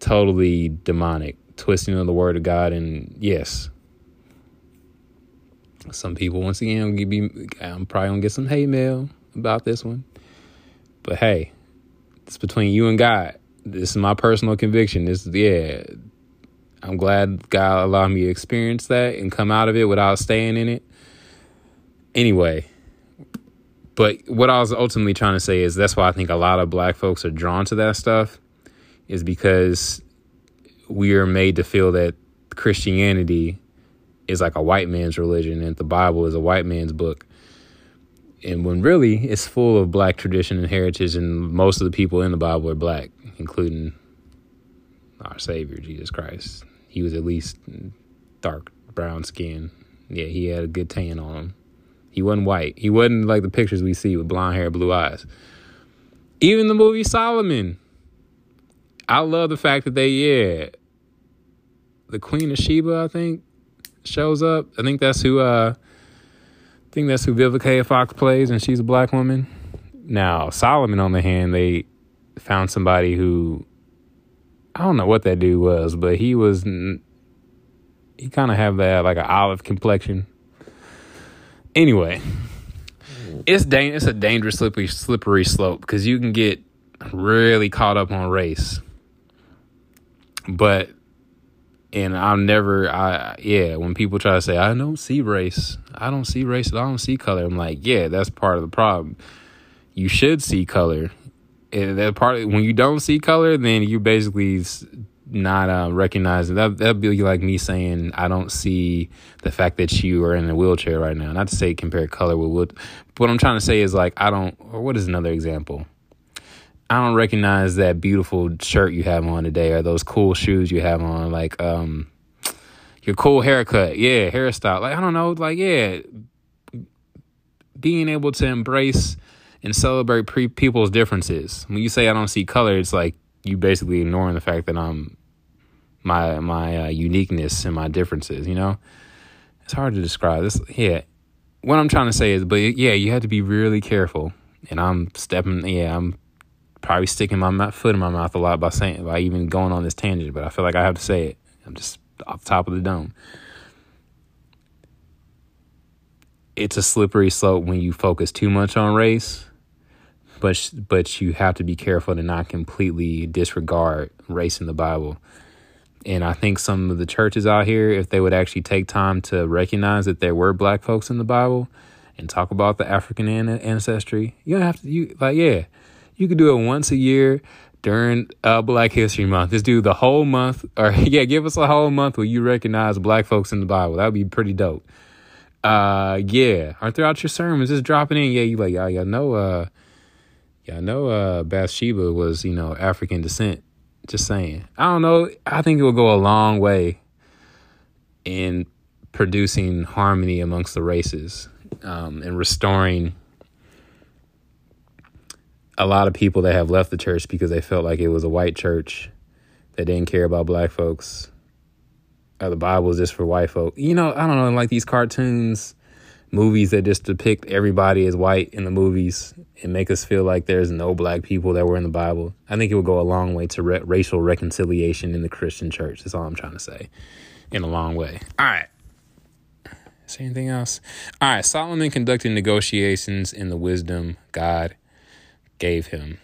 totally demonic, twisting of the word of God. And yes, some people, once again, I'm probably gonna get some hate mail about this one. But hey, it's between you and God. This is my personal conviction. This yeah. I'm glad God allowed me to experience that and come out of it without staying in it. Anyway, but what I was ultimately trying to say is that's why I think a lot of black folks are drawn to that stuff is because we are made to feel that Christianity is like a white man's religion and the Bible is a white man's book and when really it's full of black tradition and heritage, and most of the people in the Bible are black, including our Savior Jesus Christ. He was at least dark brown skin. Yeah, he had a good tan on him. He wasn't white. He wasn't like the pictures we see with blonde hair, blue eyes. Even the movie Solomon. I love the fact that they, yeah, the Queen of Sheba, I think, shows up. I think that's who uh think that's who Vivica Fox plays, and she's a black woman. Now, Solomon, on the hand, they found somebody who I don't know what that dude was, but he was he kind of have that like an olive complexion. Anyway, it's dang, it's a dangerous slippery slippery slope because you can get really caught up on race. But and I'll never I yeah, when people try to say I don't see race, I don't see race, I don't see color. I'm like, yeah, that's part of the problem. You should see color. And that part when you don't see color, then you basically not uh, recognizing that that'd be like me saying I don't see the fact that you are in a wheelchair right now. Not to say compare color with but what I'm trying to say is like I don't. Or what is another example? I don't recognize that beautiful shirt you have on today or those cool shoes you have on. Like, um, your cool haircut. Yeah, hairstyle. Like, I don't know. Like, yeah, being able to embrace and celebrate pre- people's differences. When you say I don't see color, it's like you basically ignoring the fact that I'm my my uh, uniqueness and my differences. You know, it's hard to describe this. Yeah, what I'm trying to say is, but yeah, you have to be really careful. And I'm stepping. Yeah, I'm probably sticking my foot in my mouth a lot by saying by even going on this tangent. But I feel like I have to say it. I'm just off the top of the dome. It's a slippery slope when you focus too much on race but but you have to be careful to not completely disregard race in the Bible. And I think some of the churches out here, if they would actually take time to recognize that there were black folks in the Bible and talk about the African ancestry, you don't have to. You like, yeah, you could do it once a year during uh, Black History Month. Just do the whole month, or yeah, give us a whole month where you recognize black folks in the Bible. That would be pretty dope. Uh, yeah, or throughout your sermons, just dropping in. Yeah, you like, y'all, y'all know, uh, I know uh, Bathsheba was, you know, African descent. Just saying. I don't know. I think it will go a long way in producing harmony amongst the races um, and restoring a lot of people that have left the church because they felt like it was a white church that didn't care about black folks. Or the Bible is just for white folk. You know, I don't know, like these cartoons movies that just depict everybody as white in the movies and make us feel like there's no black people that were in the Bible. I think it would go a long way to re- racial reconciliation in the Christian church. That's all I'm trying to say. In a long way. All right. Is there anything else? All right. Solomon conducted negotiations in the wisdom God gave him.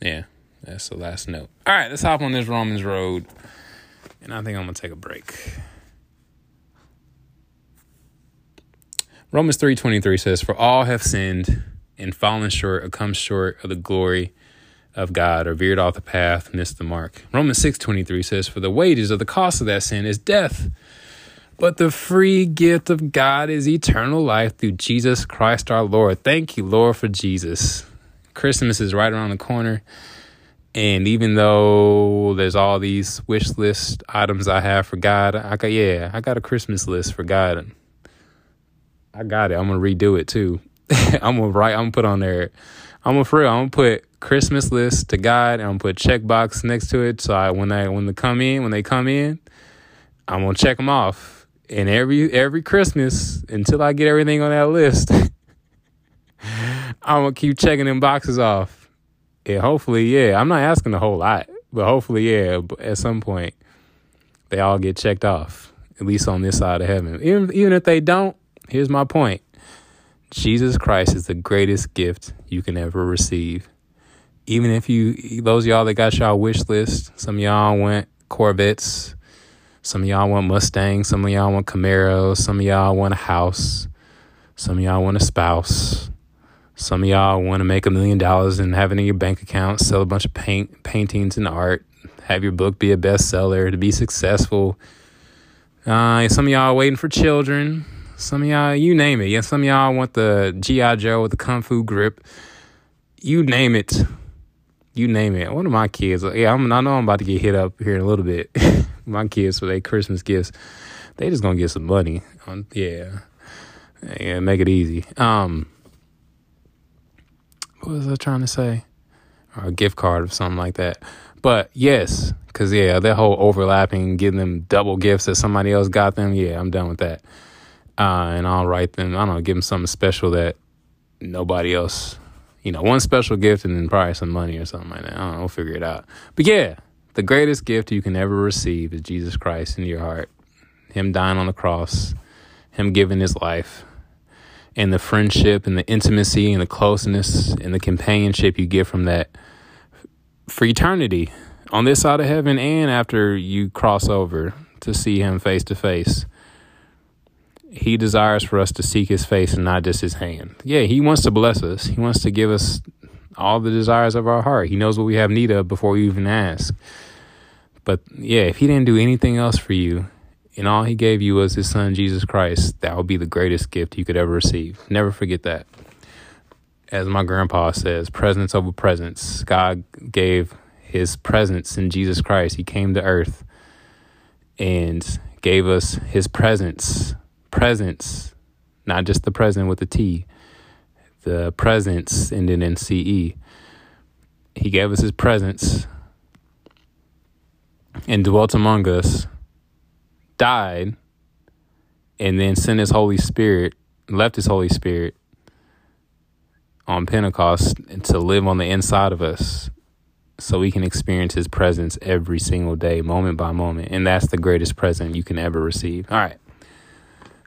Yeah, that's the last note. All right, let's hop on this Romans road. And I think I'm going to take a break. Romans 3:23 says, "For all have sinned and fallen short or come short of the glory of God or veered off the path, missed the mark." Romans 6:23 says, "For the wages of the cost of that sin is death, but the free gift of God is eternal life through Jesus Christ our Lord." Thank you, Lord, for Jesus. Christmas is right around the corner. And even though there's all these wish list items I have for God, I got yeah, I got a Christmas list for God I got it. I'm gonna redo it too. I'm gonna write. I'm gonna put on there. I'm gonna for real. I'm gonna put Christmas list to God. And I'm gonna put checkbox next to it. So I, when I when they come in, when they come in, I'm gonna check them off. And every every Christmas until I get everything on that list, I'm gonna keep checking them boxes off. And hopefully, yeah, I'm not asking a whole lot, but hopefully, yeah, at some point, they all get checked off. At least on this side of heaven. Even even if they don't, Here's my point Jesus Christ is the greatest gift you can ever receive. Even if you, those y'all that got y'all wish list, some y'all want Corvettes, some of y'all want Mustangs, some of y'all want Camaros, some of y'all want a house, some of y'all want a spouse, some of y'all want to make a million dollars and have it in your bank account, sell a bunch of paint paintings and art, have your book be a bestseller, to be successful. Uh, some of y'all waiting for children. Some of y'all, you name it. Yeah, some of y'all want the G.I. Joe with the Kung Fu grip. You name it. You name it. One of my kids, yeah, I'm, I know I'm about to get hit up here in a little bit. my kids for their Christmas gifts, they just gonna get some money. On, yeah, yeah, make it easy. Um, what was I trying to say? Or a gift card or something like that. But yes, because yeah, that whole overlapping, giving them double gifts that somebody else got them. Yeah, I'm done with that uh, and I'll write them. I don't know, give them something special that nobody else, you know, one special gift and then probably some money or something like that. I don't know, we'll figure it out. But yeah, the greatest gift you can ever receive is Jesus Christ in your heart. Him dying on the cross, Him giving His life, and the friendship and the intimacy and the closeness and the companionship you get from that for eternity on this side of heaven and after you cross over to see Him face to face he desires for us to seek his face and not just his hand. Yeah, he wants to bless us. He wants to give us all the desires of our heart. He knows what we have need of before we even ask. But yeah, if he didn't do anything else for you and all he gave you was his son Jesus Christ, that would be the greatest gift you could ever receive. Never forget that. As my grandpa says, presence over presence. God gave his presence in Jesus Christ. He came to earth and gave us his presence presence, not just the present with the T, The presence ended in CE. He gave us his presence and dwelt among us, died, and then sent his Holy Spirit, left his Holy Spirit on Pentecost to live on the inside of us so we can experience his presence every single day, moment by moment. And that's the greatest present you can ever receive. All right.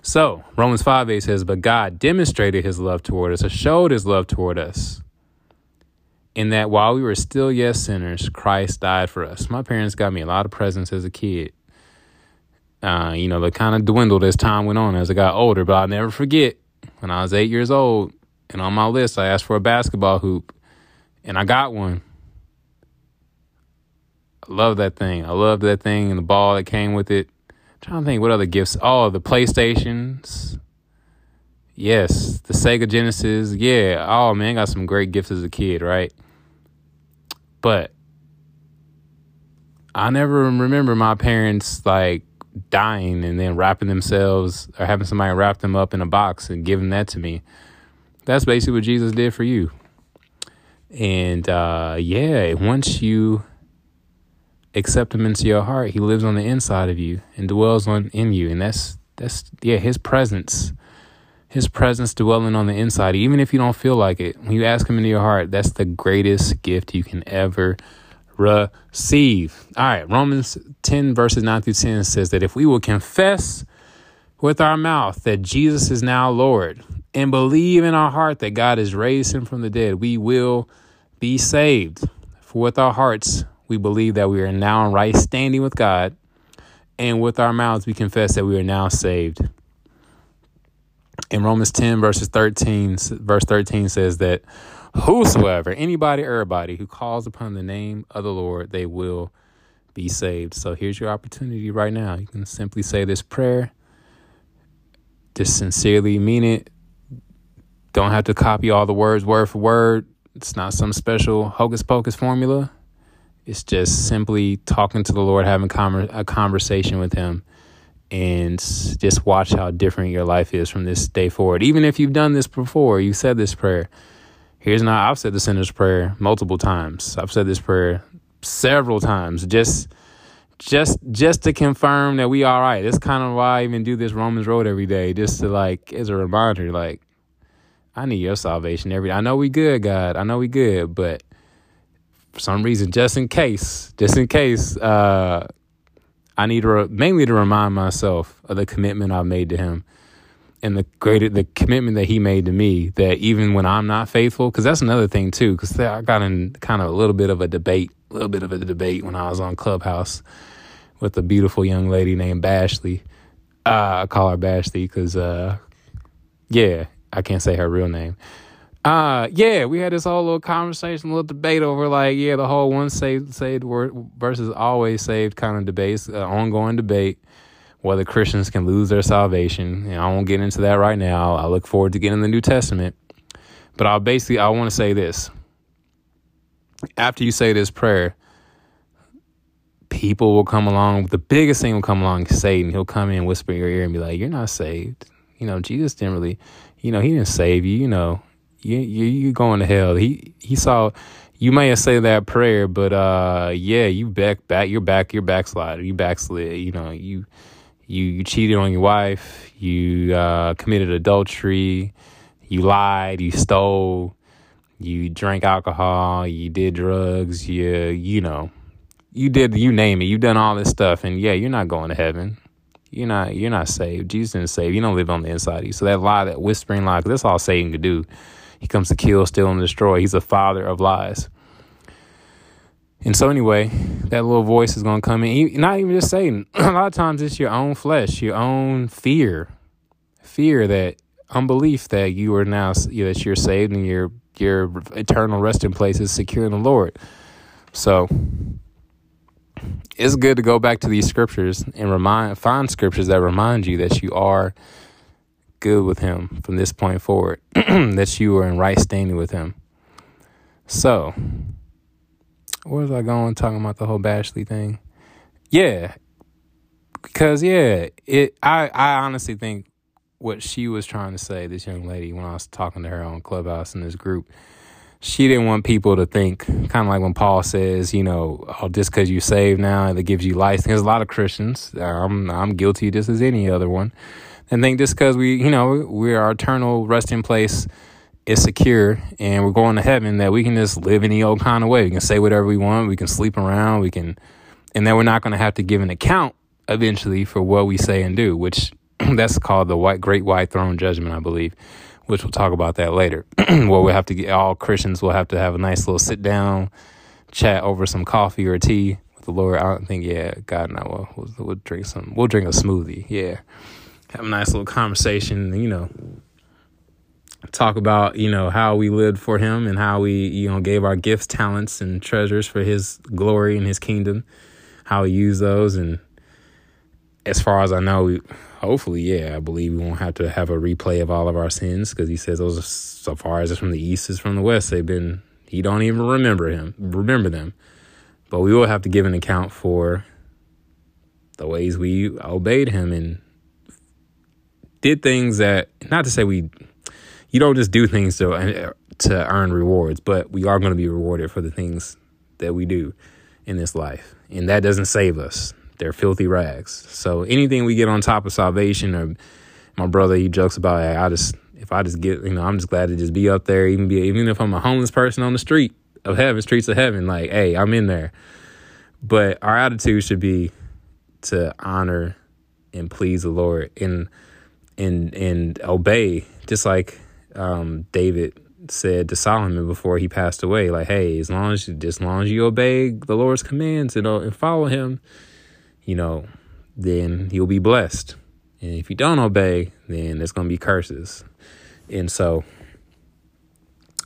So, Romans 5 8 says, But God demonstrated his love toward us, or showed his love toward us, in that while we were still yet sinners, Christ died for us. My parents got me a lot of presents as a kid. Uh, you know, they kind of dwindled as time went on as I got older, but I'll never forget when I was eight years old and on my list, I asked for a basketball hoop and I got one. I love that thing. I love that thing and the ball that came with it. I'm trying to think what other gifts. Oh, the PlayStations. Yes, the Sega Genesis. Yeah. Oh man, got some great gifts as a kid, right? But I never remember my parents like dying and then wrapping themselves or having somebody wrap them up in a box and giving that to me. That's basically what Jesus did for you. And uh, yeah, once you accept him into your heart, he lives on the inside of you and dwells on in you. And that's that's yeah, his presence. His presence dwelling on the inside, even if you don't feel like it. When you ask him into your heart, that's the greatest gift you can ever receive. All right, Romans 10, verses 9 through 10 says that if we will confess with our mouth that Jesus is now Lord and believe in our heart that God has raised him from the dead, we will be saved. For with our hearts, we believe that we are now in right standing with God, and with our mouths, we confess that we are now saved. In Romans 10, verses 13, verse 13 says that whosoever, anybody, everybody who calls upon the name of the Lord, they will be saved. So here's your opportunity right now. You can simply say this prayer, just sincerely mean it, don't have to copy all the words word for word. It's not some special hocus pocus formula. It's just simply talking to the Lord, having a conversation with Him, and just watch how different your life is from this day forward. Even if you've done this before, you said this prayer. Here's now, I've said the sinner's prayer multiple times. I've said this prayer several times, just just just to confirm that we all right. That's kind of why I even do this Romans Road every day, just to like as a reminder, like I need your salvation every day. I know we good, God. I know we good, but for some reason, just in case, just in case, uh, I need to re- mainly to remind myself of the commitment I've made to Him and the greater the commitment that He made to me. That even when I'm not faithful, because that's another thing too. Because I got in kind of a little bit of a debate, a little bit of a debate when I was on Clubhouse with a beautiful young lady named Bashley. Uh, I call her Bashley because, uh, yeah, I can't say her real name. Uh yeah, we had this whole little conversation, little debate over like yeah, the whole one saved saved versus always saved kind of debates, uh, ongoing debate whether Christians can lose their salvation. And I won't get into that right now. I look forward to getting the New Testament, but I'll basically I want to say this. After you say this prayer, people will come along. The biggest thing will come along, Satan. He'll come in, whisper in your ear, and be like, "You're not saved." You know, Jesus didn't really you know, he didn't save you. You know, you you you going to hell. He he saw. You may have said that prayer, but uh, yeah, you back back. You're back. You're backslided. You backslid. You know, you you you cheated on your wife. You uh, committed adultery. You lied. You stole. You drank alcohol. You did drugs. You you know, you did you name it. You've done all this stuff, and yeah, you're not going to heaven you're not you're not saved. Jesus didn't save you. don't live on the inside of you. So that lie, that whispering lie, that's all Satan could do. He comes to kill, steal, and destroy. He's the father of lies. And so anyway, that little voice is gonna come in. Not even just Satan. A lot of times it's your own flesh, your own fear, fear that unbelief that you are now that you're saved and your your eternal resting place is secure in the Lord. So it's good to go back to these scriptures and remind find scriptures that remind you that you are good with him from this point forward that you are in right standing with him so where was i going talking about the whole bashley thing yeah because yeah it i i honestly think what she was trying to say, this young lady, when I was talking to her on Clubhouse in this group. She didn't want people to think, kind of like when Paul says, you know, oh, just because you saved now, that gives you license. There's a lot of Christians, I'm, I'm guilty just as any other one, and think just because we, you know, we're our eternal resting place is secure and we're going to heaven, that we can just live any old kind of way. We can say whatever we want, we can sleep around, we can, and then we're not going to have to give an account eventually for what we say and do, which that's called the white great white throne judgment, I believe, which we'll talk about that later. where we'll have to get all Christians will have to have a nice little sit down, chat over some coffee or tea with the Lord. I don't think, yeah, God, no, we'll, we'll, we'll drink some, we'll drink a smoothie, yeah, have a nice little conversation, you know, talk about you know how we lived for Him and how we you know gave our gifts, talents, and treasures for His glory and His kingdom, how we used those and as far as I know, we, hopefully, yeah, I believe we won't have to have a replay of all of our sins because he says those are so far as it's from the east is from the west. They've been he don't even remember him, remember them. But we will have to give an account for the ways we obeyed him and did things that not to say we you don't just do things to to earn rewards, but we are going to be rewarded for the things that we do in this life. And that doesn't save us. They're filthy rags. So anything we get on top of salvation, or my brother, he jokes about, hey, I just if I just get, you know, I'm just glad to just be up there, even be, even if I'm a homeless person on the street of heaven, streets of heaven, like, hey, I'm in there. But our attitude should be to honor and please the Lord and and and obey, just like um, David said to Solomon before he passed away, like, hey, as long as as long as you obey the Lord's commands and, uh, and follow Him, you know, then you'll be blessed. And if you don't obey, then there's to be curses. And so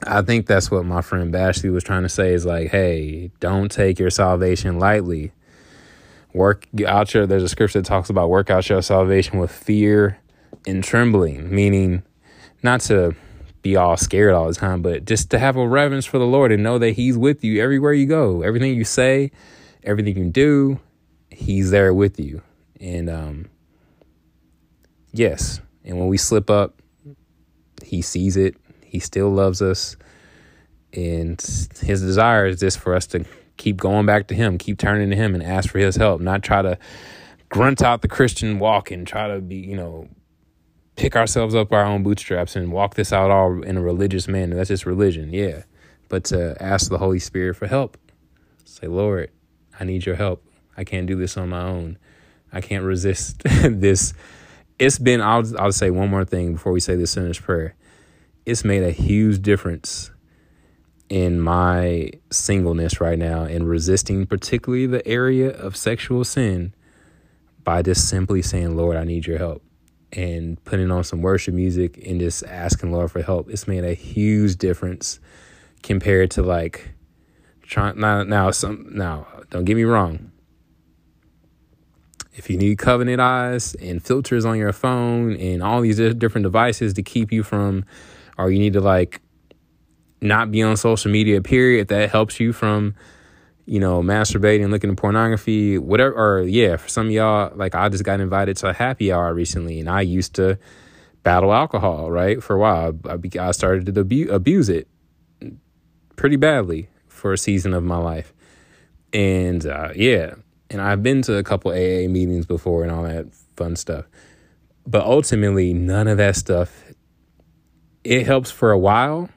I think that's what my friend Bashley was trying to say is like, hey, don't take your salvation lightly. Work out your, there's a scripture that talks about work out your salvation with fear and trembling, meaning not to be all scared all the time, but just to have a reverence for the Lord and know that He's with you everywhere you go. Everything you say, everything you do, he's there with you. And um, yes, and when we slip up, he sees it. He still loves us. And his desire is just for us to keep going back to him, keep turning to him and ask for his help, not try to grunt out the Christian walk and try to be, you know, pick ourselves up our own bootstraps and walk this out all in a religious manner. That's just religion, yeah. But to ask the Holy Spirit for help. Say, Lord, I need your help. I can't do this on my own. I can't resist this. It's been, I'll, I'll say one more thing before we say the sinner's prayer. It's made a huge difference in my singleness right now and resisting, particularly the area of sexual sin, by just simply saying, Lord, I need your help. And putting on some worship music and just asking Lord for help. It's made a huge difference compared to like trying now now some now don't get me wrong if you need covenant eyes and filters on your phone and all these different devices to keep you from, or you need to like not be on social media, period, that helps you from, you know, masturbating, looking at pornography, whatever, or yeah, for some of y'all, like I just got invited to a happy hour recently and I used to battle alcohol, right? For a while, I, I started to abuse, abuse it pretty badly for a season of my life. And uh, yeah, and I've been to a couple AA meetings before and all that fun stuff. But ultimately, none of that stuff it helps for a while.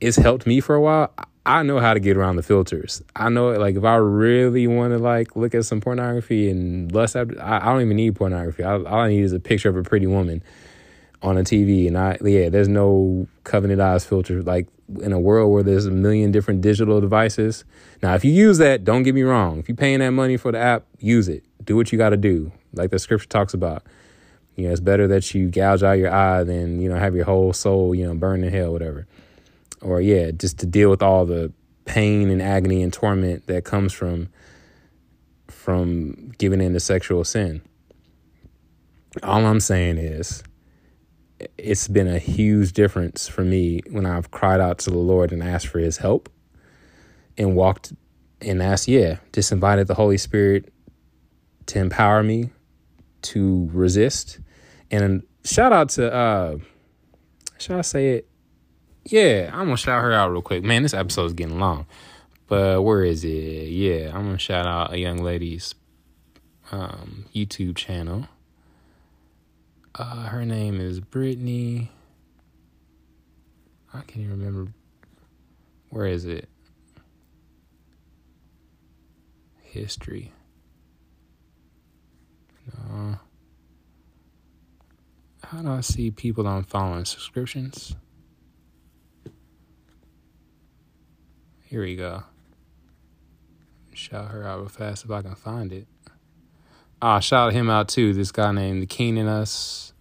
It's helped me for a while. I know how to get around the filters. I know like if I really want to like look at some pornography and lust after, I, I don't even need pornography. I, all I need is a picture of a pretty woman on a TV, and I yeah, there's no covenant eyes filter. Like in a world where there's a million different digital devices. Now, if you use that, don't get me wrong. If you're paying that money for the app, use it. Do what you got to do, like the scripture talks about. You know, it's better that you gouge out your eye than you know have your whole soul you know burn in hell, whatever. Or yeah, just to deal with all the pain and agony and torment that comes from from giving in to sexual sin. All I'm saying is it's been a huge difference for me when I've cried out to the Lord and asked for his help and walked and asked, yeah, just invited the Holy Spirit to empower me to resist and shout out to uh should I say it? Yeah, I'm gonna shout her out real quick. Man, this episode is getting long. But where is it? Yeah, I'm gonna shout out a young lady's um, YouTube channel. Uh, her name is Brittany. I can't even remember. Where is it? History. No. How do I see people I'm following? Subscriptions? Here we go. Shout her out real fast if I can find it. Ah, shout him out too. This guy named Keenan Us.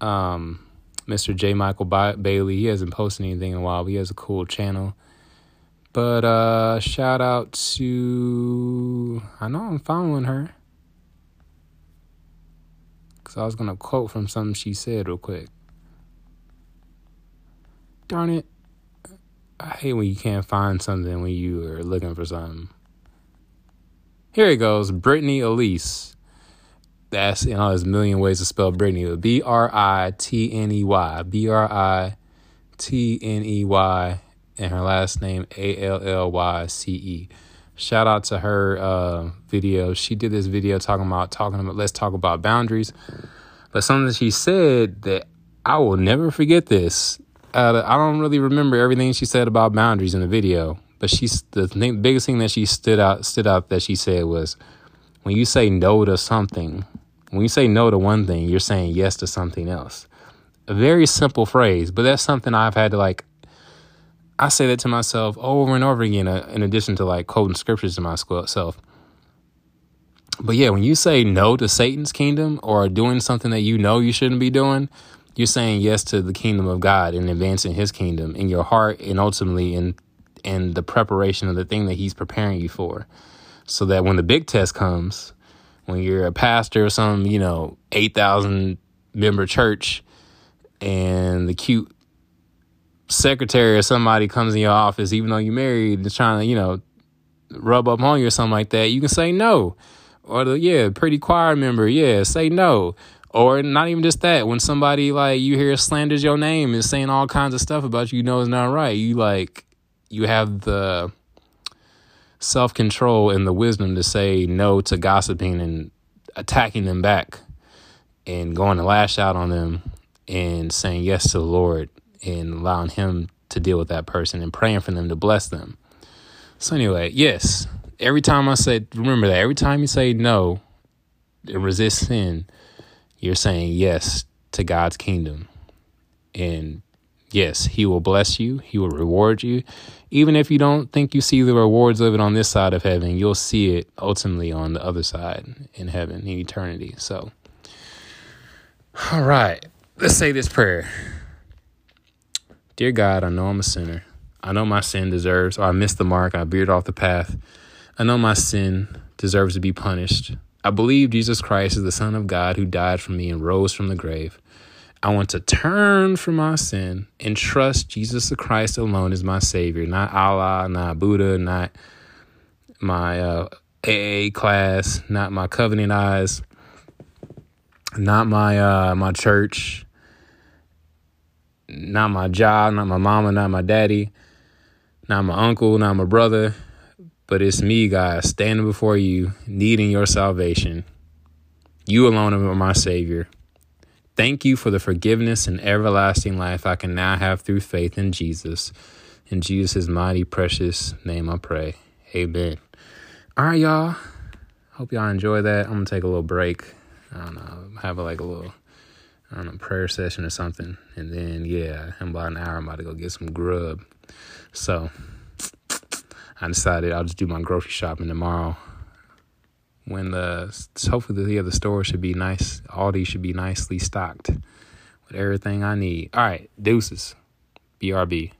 Um, Mr. J. Michael ba- Bailey. He hasn't posted anything in a while, but he has a cool channel. But uh shout out to I know I'm following her. Cause I was gonna quote from something she said real quick. Darn it. I hate when you can't find something when you are looking for something. Here it goes. Brittany Elise. That's you know, there's a million ways to spell Brittany. B R I T N E Y. B R I T N E Y. And her last name A L L Y C E. Shout out to her uh, video. She did this video talking about talking about let's talk about boundaries. But something she said that I will never forget this. I don't really remember everything she said about boundaries in the video, but she's the thing, biggest thing that she stood out stood out that she said was when you say no to something, when you say no to one thing, you're saying yes to something else. A very simple phrase, but that's something I've had to like I say that to myself over and over again, uh, in addition to like quoting scriptures to myself. But yeah, when you say no to Satan's kingdom or doing something that you know you shouldn't be doing, you're saying yes to the kingdom of God and advancing His kingdom in your heart and ultimately in in the preparation of the thing that He's preparing you for, so that when the big test comes, when you're a pastor or some you know eight thousand member church, and the cute secretary or somebody comes in your office, even though you're married, and trying to, you know, rub up on you or something like that, you can say no. Or the yeah, pretty choir member, yeah, say no. Or not even just that. When somebody like you hear slanders your name and saying all kinds of stuff about you, you know it's not right. You like you have the self control and the wisdom to say no to gossiping and attacking them back and going to lash out on them and saying yes to the Lord and allowing Him to deal with that person and praying for them to bless them. So, anyway, yes, every time I say, remember that every time you say no and resist sin, you're saying yes to God's kingdom. And yes, He will bless you, He will reward you. Even if you don't think you see the rewards of it on this side of heaven, you'll see it ultimately on the other side in heaven, in eternity. So, all right, let's say this prayer. Dear God, I know I'm a sinner. I know my sin deserves, or I missed the mark, I veered off the path. I know my sin deserves to be punished. I believe Jesus Christ is the Son of God who died for me and rose from the grave. I want to turn from my sin and trust Jesus the Christ alone as my Savior, not Allah, not Buddha, not my uh, AA class, not my covenant eyes, not my uh, my church, not my job, not my mama, not my daddy, not my uncle, not my brother, but it's me, God, standing before you, needing your salvation. You alone are my Savior. Thank you for the forgiveness and everlasting life I can now have through faith in Jesus. In Jesus' mighty, precious name I pray. Amen. All right, y'all. Hope y'all enjoy that. I'm going to take a little break. I don't know, have like a little I don't know, prayer session or something. And then, yeah, in about an hour, I'm about to go get some grub. So I decided I'll just do my grocery shopping tomorrow. When the hopefully the, the store should be nice, Aldi should be nicely stocked with everything I need. All right, deuces, BRB.